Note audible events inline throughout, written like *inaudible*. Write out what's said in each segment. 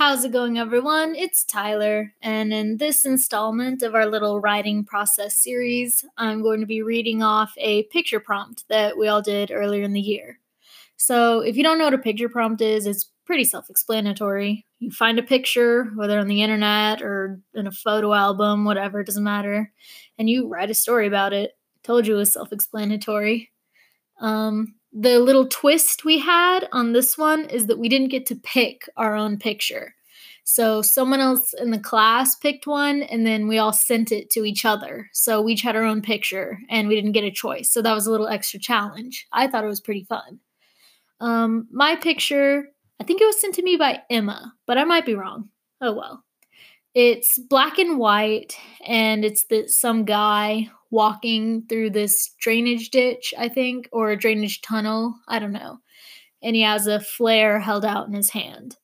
How's it going, everyone? It's Tyler, and in this installment of our little writing process series, I'm going to be reading off a picture prompt that we all did earlier in the year. So, if you don't know what a picture prompt is, it's pretty self explanatory. You find a picture, whether on the internet or in a photo album, whatever, it doesn't matter, and you write a story about it. Told you it was self explanatory. Um, the little twist we had on this one is that we didn't get to pick our own picture. So someone else in the class picked one and then we all sent it to each other. So we each had our own picture and we didn't get a choice. So that was a little extra challenge. I thought it was pretty fun. Um, my picture, I think it was sent to me by Emma, but I might be wrong. Oh well. It's black and white and it's the some guy walking through this drainage ditch, I think, or a drainage tunnel. I don't know. And he has a flare held out in his hand.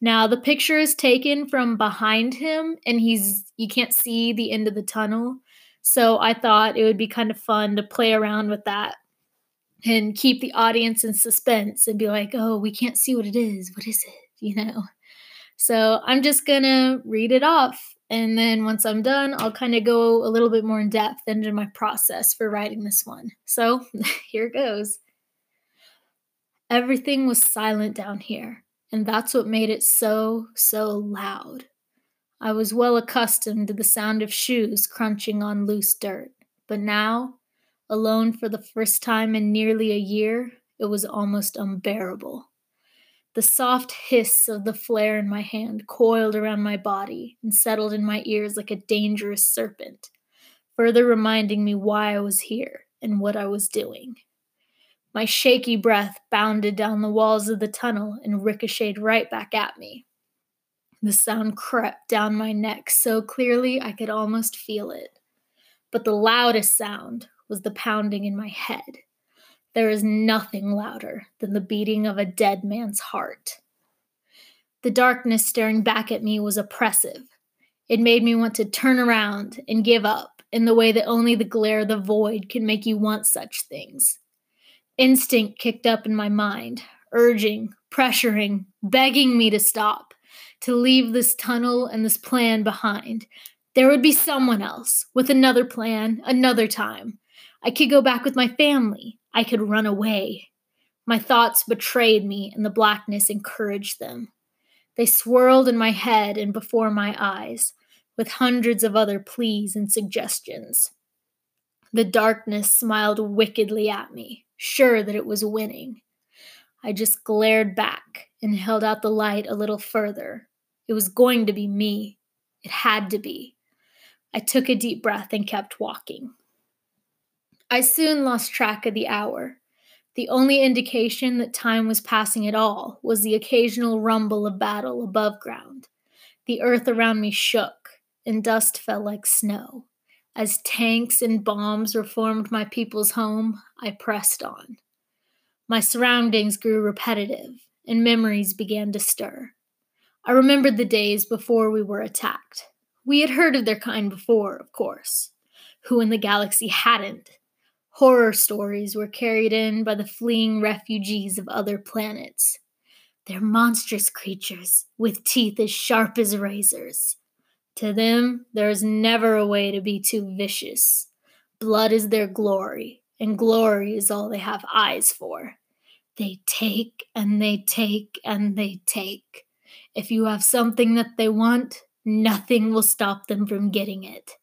Now, the picture is taken from behind him, and he's you can't see the end of the tunnel. So I thought it would be kind of fun to play around with that and keep the audience in suspense and be like, oh, we can't see what it is. What is it? You know? So I'm just gonna read it off and then once I'm done, I'll kind of go a little bit more in depth into my process for writing this one. So *laughs* here goes. Everything was silent down here, and that's what made it so, so loud. I was well accustomed to the sound of shoes crunching on loose dirt, but now, alone for the first time in nearly a year, it was almost unbearable. The soft hiss of the flare in my hand coiled around my body and settled in my ears like a dangerous serpent, further reminding me why I was here and what I was doing. My shaky breath bounded down the walls of the tunnel and ricocheted right back at me. The sound crept down my neck so clearly I could almost feel it. But the loudest sound was the pounding in my head. There is nothing louder than the beating of a dead man's heart. The darkness staring back at me was oppressive. It made me want to turn around and give up in the way that only the glare of the void can make you want such things. Instinct kicked up in my mind, urging, pressuring, begging me to stop, to leave this tunnel and this plan behind. There would be someone else, with another plan, another time. I could go back with my family. I could run away. My thoughts betrayed me, and the blackness encouraged them. They swirled in my head and before my eyes, with hundreds of other pleas and suggestions. The darkness smiled wickedly at me, sure that it was winning. I just glared back and held out the light a little further. It was going to be me. It had to be. I took a deep breath and kept walking. I soon lost track of the hour. The only indication that time was passing at all was the occasional rumble of battle above ground. The earth around me shook, and dust fell like snow. As tanks and bombs reformed my people's home, I pressed on. My surroundings grew repetitive, and memories began to stir. I remembered the days before we were attacked. We had heard of their kind before, of course. Who in the galaxy hadn't? Horror stories were carried in by the fleeing refugees of other planets. They're monstrous creatures with teeth as sharp as razors. To them, there is never a way to be too vicious. Blood is their glory, and glory is all they have eyes for. They take and they take and they take. If you have something that they want, nothing will stop them from getting it.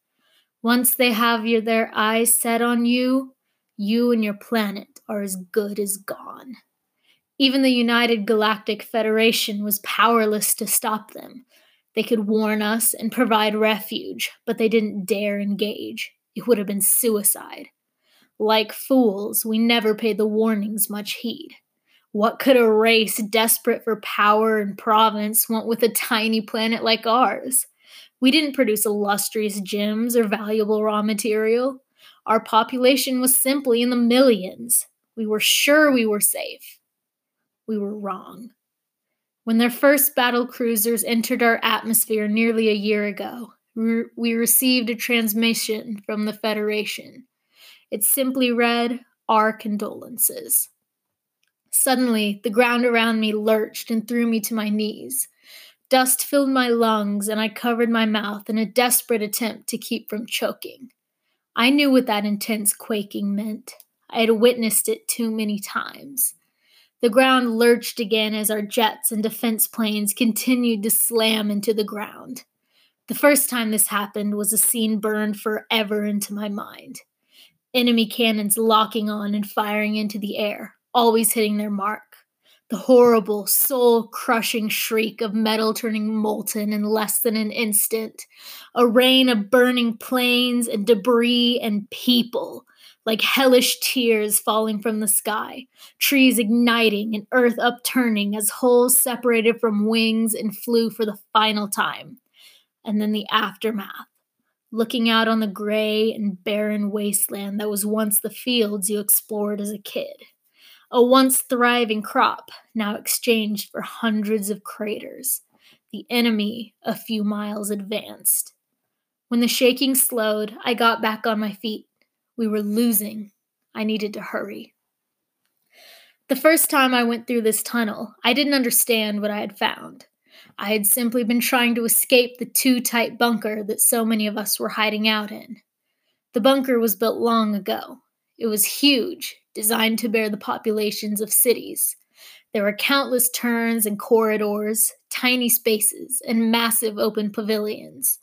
Once they have your, their eyes set on you, you and your planet are as good as gone. Even the United Galactic Federation was powerless to stop them. They could warn us and provide refuge, but they didn't dare engage. It would have been suicide. Like fools, we never paid the warnings much heed. What could a race desperate for power and province want with a tiny planet like ours? We didn't produce illustrious gems or valuable raw material. Our population was simply in the millions. We were sure we were safe. We were wrong. When their first battle cruisers entered our atmosphere nearly a year ago, we received a transmission from the Federation. It simply read, Our condolences. Suddenly, the ground around me lurched and threw me to my knees. Dust filled my lungs, and I covered my mouth in a desperate attempt to keep from choking. I knew what that intense quaking meant. I had witnessed it too many times. The ground lurched again as our jets and defense planes continued to slam into the ground. The first time this happened was a scene burned forever into my mind. Enemy cannons locking on and firing into the air, always hitting their mark. The horrible, soul crushing shriek of metal turning molten in less than an instant. A rain of burning planes and debris and people like hellish tears falling from the sky, trees igniting and earth upturning as holes separated from wings and flew for the final time. And then the aftermath, looking out on the gray and barren wasteland that was once the fields you explored as a kid. A once thriving crop, now exchanged for hundreds of craters. The enemy a few miles advanced. When the shaking slowed, I got back on my feet we were losing. I needed to hurry. The first time I went through this tunnel, I didn't understand what I had found. I had simply been trying to escape the too tight bunker that so many of us were hiding out in. The bunker was built long ago. It was huge, designed to bear the populations of cities. There were countless turns and corridors, tiny spaces, and massive open pavilions.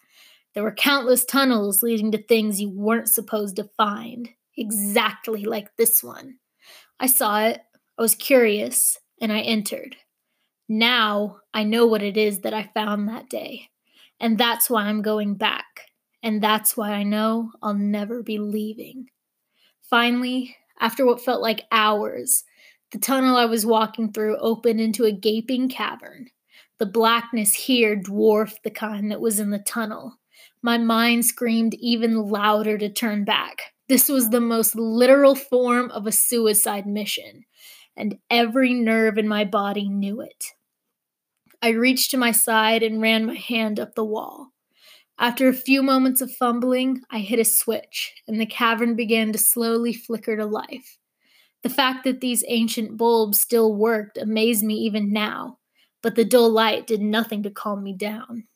There were countless tunnels leading to things you weren't supposed to find, exactly like this one. I saw it, I was curious, and I entered. Now I know what it is that I found that day, and that's why I'm going back, and that's why I know I'll never be leaving. Finally, after what felt like hours, the tunnel I was walking through opened into a gaping cavern. The blackness here dwarfed the kind that was in the tunnel, my mind screamed even louder to turn back. This was the most literal form of a suicide mission, and every nerve in my body knew it. I reached to my side and ran my hand up the wall. After a few moments of fumbling, I hit a switch, and the cavern began to slowly flicker to life. The fact that these ancient bulbs still worked amazed me even now, but the dull light did nothing to calm me down.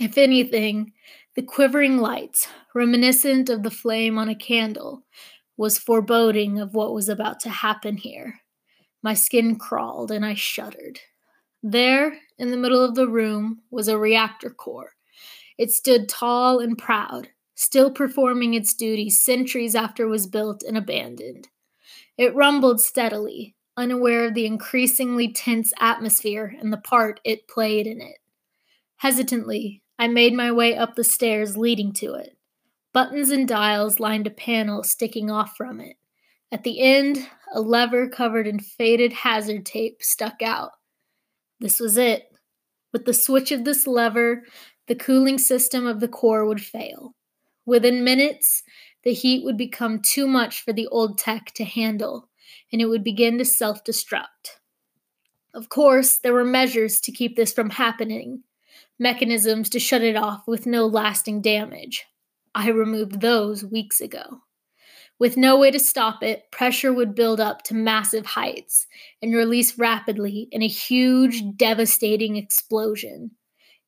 If anything, the quivering lights, reminiscent of the flame on a candle, was foreboding of what was about to happen here. My skin crawled and I shuddered. There, in the middle of the room, was a reactor core. It stood tall and proud, still performing its duty centuries after it was built and abandoned. It rumbled steadily, unaware of the increasingly tense atmosphere and the part it played in it. Hesitantly, I made my way up the stairs leading to it. Buttons and dials lined a panel sticking off from it. At the end, a lever covered in faded hazard tape stuck out. This was it. With the switch of this lever, the cooling system of the core would fail. Within minutes, the heat would become too much for the old tech to handle, and it would begin to self destruct. Of course, there were measures to keep this from happening, mechanisms to shut it off with no lasting damage. I removed those weeks ago. With no way to stop it, pressure would build up to massive heights and release rapidly in a huge, devastating explosion.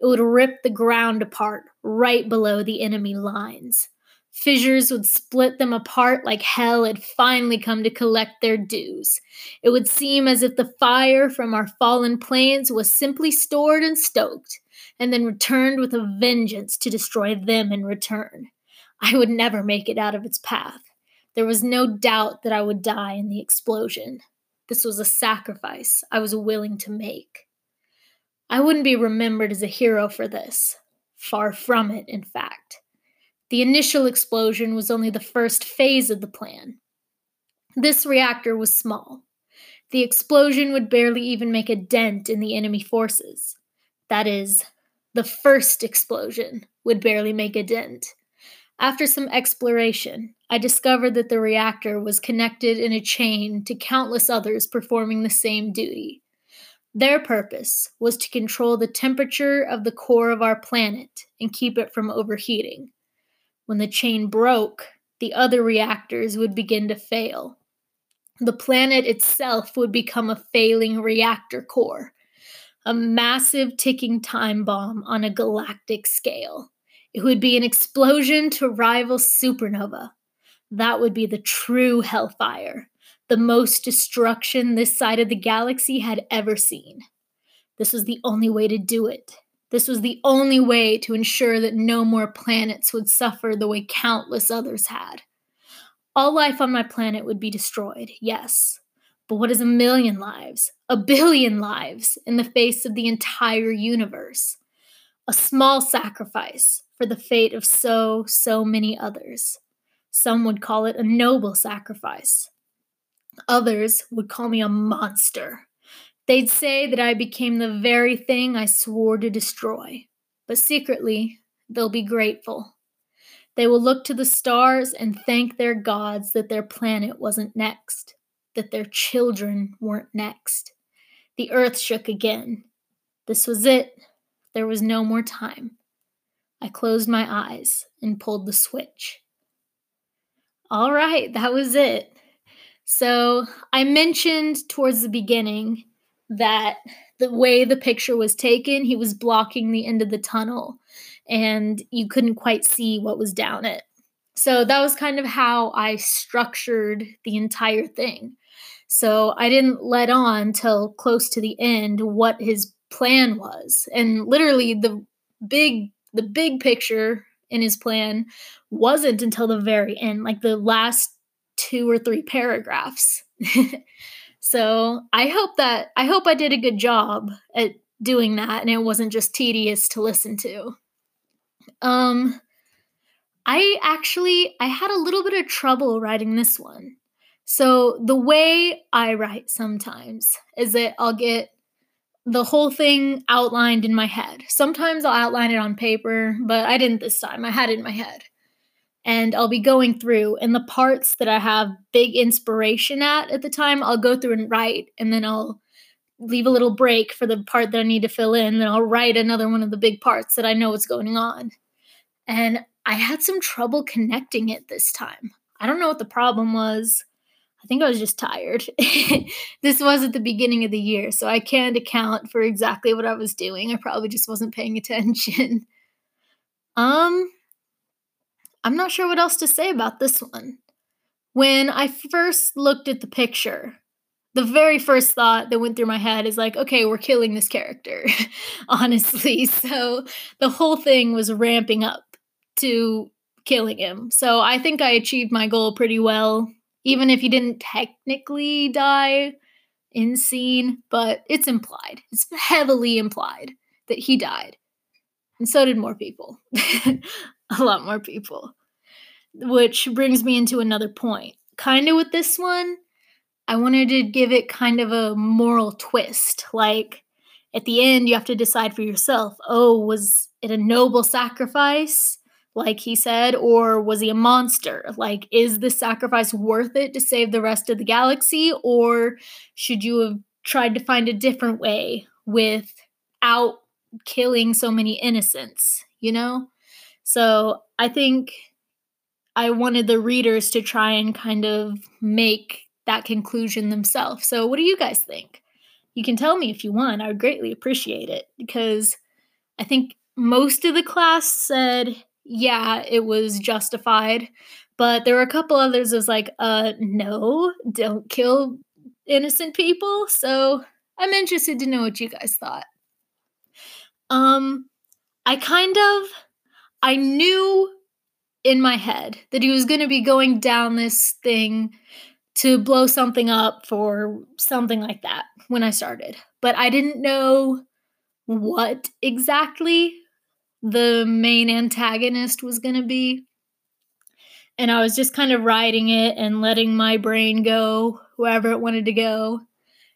It would rip the ground apart right below the enemy lines. Fissures would split them apart like hell had finally come to collect their dues. It would seem as if the fire from our fallen planes was simply stored and stoked, and then returned with a vengeance to destroy them in return. I would never make it out of its path. There was no doubt that I would die in the explosion. This was a sacrifice I was willing to make. I wouldn't be remembered as a hero for this. Far from it, in fact. The initial explosion was only the first phase of the plan. This reactor was small. The explosion would barely even make a dent in the enemy forces. That is, the first explosion would barely make a dent. After some exploration, I discovered that the reactor was connected in a chain to countless others performing the same duty. Their purpose was to control the temperature of the core of our planet and keep it from overheating. When the chain broke, the other reactors would begin to fail. The planet itself would become a failing reactor core, a massive ticking time bomb on a galactic scale. It would be an explosion to rival supernova. That would be the true hellfire, the most destruction this side of the galaxy had ever seen. This was the only way to do it. This was the only way to ensure that no more planets would suffer the way countless others had. All life on my planet would be destroyed, yes. But what is a million lives, a billion lives, in the face of the entire universe? A small sacrifice for the fate of so, so many others. Some would call it a noble sacrifice. Others would call me a monster. They'd say that I became the very thing I swore to destroy. But secretly, they'll be grateful. They will look to the stars and thank their gods that their planet wasn't next, that their children weren't next. The earth shook again. This was it. There was no more time. I closed my eyes and pulled the switch. All right, that was it. So I mentioned towards the beginning that the way the picture was taken, he was blocking the end of the tunnel and you couldn't quite see what was down it. So that was kind of how I structured the entire thing. So I didn't let on till close to the end what his plan was. And literally the big the big picture in his plan wasn't until the very end, like the last two or three paragraphs. *laughs* so I hope that I hope I did a good job at doing that and it wasn't just tedious to listen to. Um I actually I had a little bit of trouble writing this one. So the way I write sometimes is that I'll get the whole thing outlined in my head. Sometimes I'll outline it on paper, but I didn't this time. I had it in my head. And I'll be going through, and the parts that I have big inspiration at at the time, I'll go through and write, and then I'll leave a little break for the part that I need to fill in. Then I'll write another one of the big parts that I know what's going on. And I had some trouble connecting it this time. I don't know what the problem was. I think I was just tired. *laughs* this was at the beginning of the year, so I can't account for exactly what I was doing. I probably just wasn't paying attention. *laughs* um I'm not sure what else to say about this one. When I first looked at the picture, the very first thought that went through my head is like, okay, we're killing this character, *laughs* honestly. *laughs* So the whole thing was ramping up to killing him. So I think I achieved my goal pretty well even if he didn't technically die in scene, but it's implied. It's heavily implied that he died. And so did more people. *laughs* *laughs* a lot more people. Which brings me into another point. Kind of with this one, I wanted to give it kind of a moral twist. Like at the end, you have to decide for yourself oh, was it a noble sacrifice? like he said, or was he a monster? Like, is the sacrifice worth it to save the rest of the galaxy, or should you have tried to find a different way without killing so many innocents, you know? So I think I wanted the readers to try and kind of make that conclusion themselves. So, what do you guys think? You can tell me if you want. I would greatly appreciate it because I think most of the class said yeah, it was justified. But there were a couple others was like, uh, no, don't kill innocent people. So I'm interested to know what you guys thought. Um, I kind of I knew in my head that he was going to be going down this thing to blow something up for something like that when I started. But I didn't know what exactly the main antagonist was going to be. And I was just kind of writing it and letting my brain go wherever it wanted to go.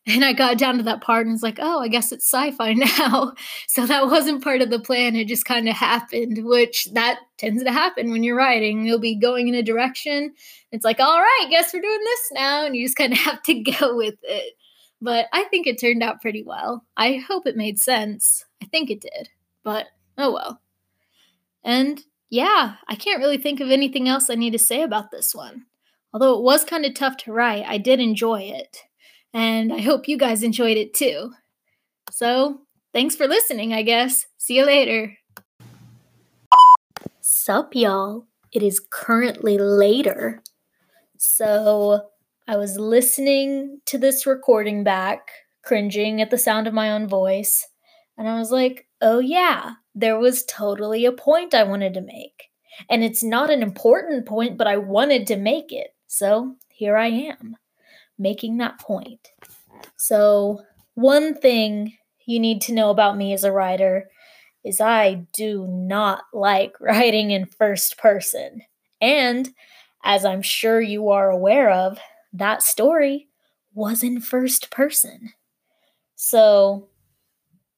And I got down to that part and was like, oh, I guess it's sci fi *laughs* now. so that wasn't part of the plan. It just kind of happened, which that tends to happen when you're writing. You'll be going in a direction. It's like, all right, guess we're doing this now. And you just kind of *laughs* have to go with it. But I think it turned out pretty well. I hope it made sense. I think it did. But Oh well. And yeah, I can't really think of anything else I need to say about this one. Although it was kind of tough to write, I did enjoy it. And I hope you guys enjoyed it too. So, thanks for listening, I guess. See you later. Sup, y'all? It is currently later. So I was listening to this recording back, cringing at the sound of my own voice, and I was like, oh yeah, there was totally a point I wanted to make. And it's not an important point, but I wanted to make it. So here I am, making that point. So, one thing you need to know about me as a writer is I do not like *laughs* writing in first person. And as I'm sure you are aware of, that story was in first person. So,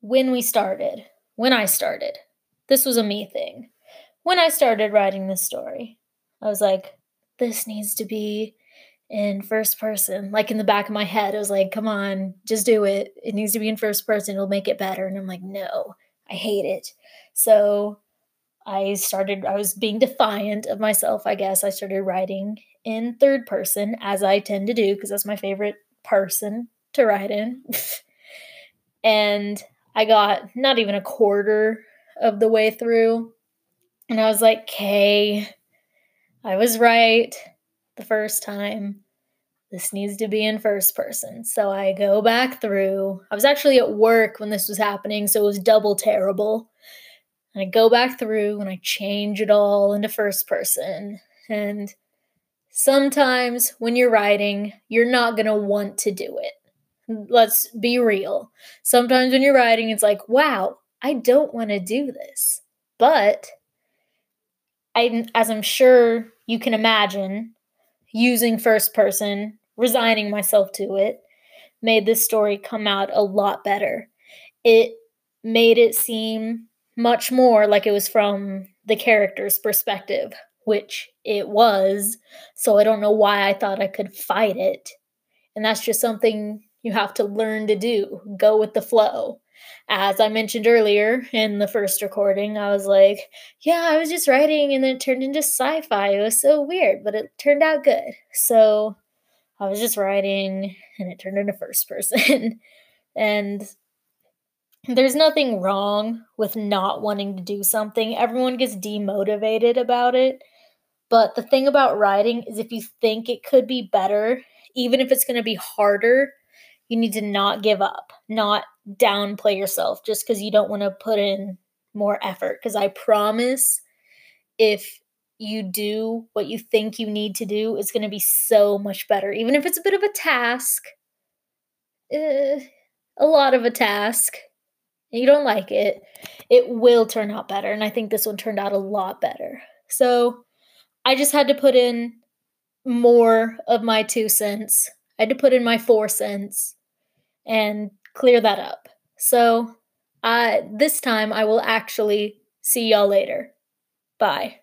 when we started, when I started, this was a me thing. When I started writing this story, I was like, this needs to be in first person. Like in the back of my head, I was like, come on, just do it. It needs to be in first person. It'll make it better. And I'm like, no, I hate it. So I started, I was being defiant of myself, I guess. I started writing in third person, as I tend to do, because that's my favorite person to write in. *laughs* and I got not even a quarter of the way through. And I was like, okay, I was right the first time. This needs to be in first person. So I go back through. I was actually at work when this was happening, so it was double terrible. And I go back through and I change it all into first person. And sometimes when you're writing, you're not going to want to do it. Let's be real. Sometimes when you're writing, it's like, wow, I don't want to do this. But I, as I'm sure you can imagine, using first person, resigning myself to it, made this story come out a lot better. It made it seem much more like it was from the character's perspective, which it was. So I don't know why I thought I could fight it. And that's just something you have to learn to do go with the flow. As I mentioned earlier in the first recording, I was like, yeah, I was just writing and then it turned into sci fi. It was so weird, but it turned out good. So I was just writing and it turned into first person. *laughs* and there's nothing wrong with not wanting to do something. Everyone gets demotivated about it. But the thing about writing is if you think it could be better, even if it's going to be harder, you need to not give up, not downplay yourself just because you don't want to put in more effort. Because I promise if you do what you think you need to do, it's going to be so much better. Even if it's a bit of a task, uh, a lot of a task, you don't like it, it will turn out better. And I think this one turned out a lot better. So I just had to put in more of my two cents. I had to put in my four cents and clear that up. So, uh, this time I will actually see y'all later. Bye.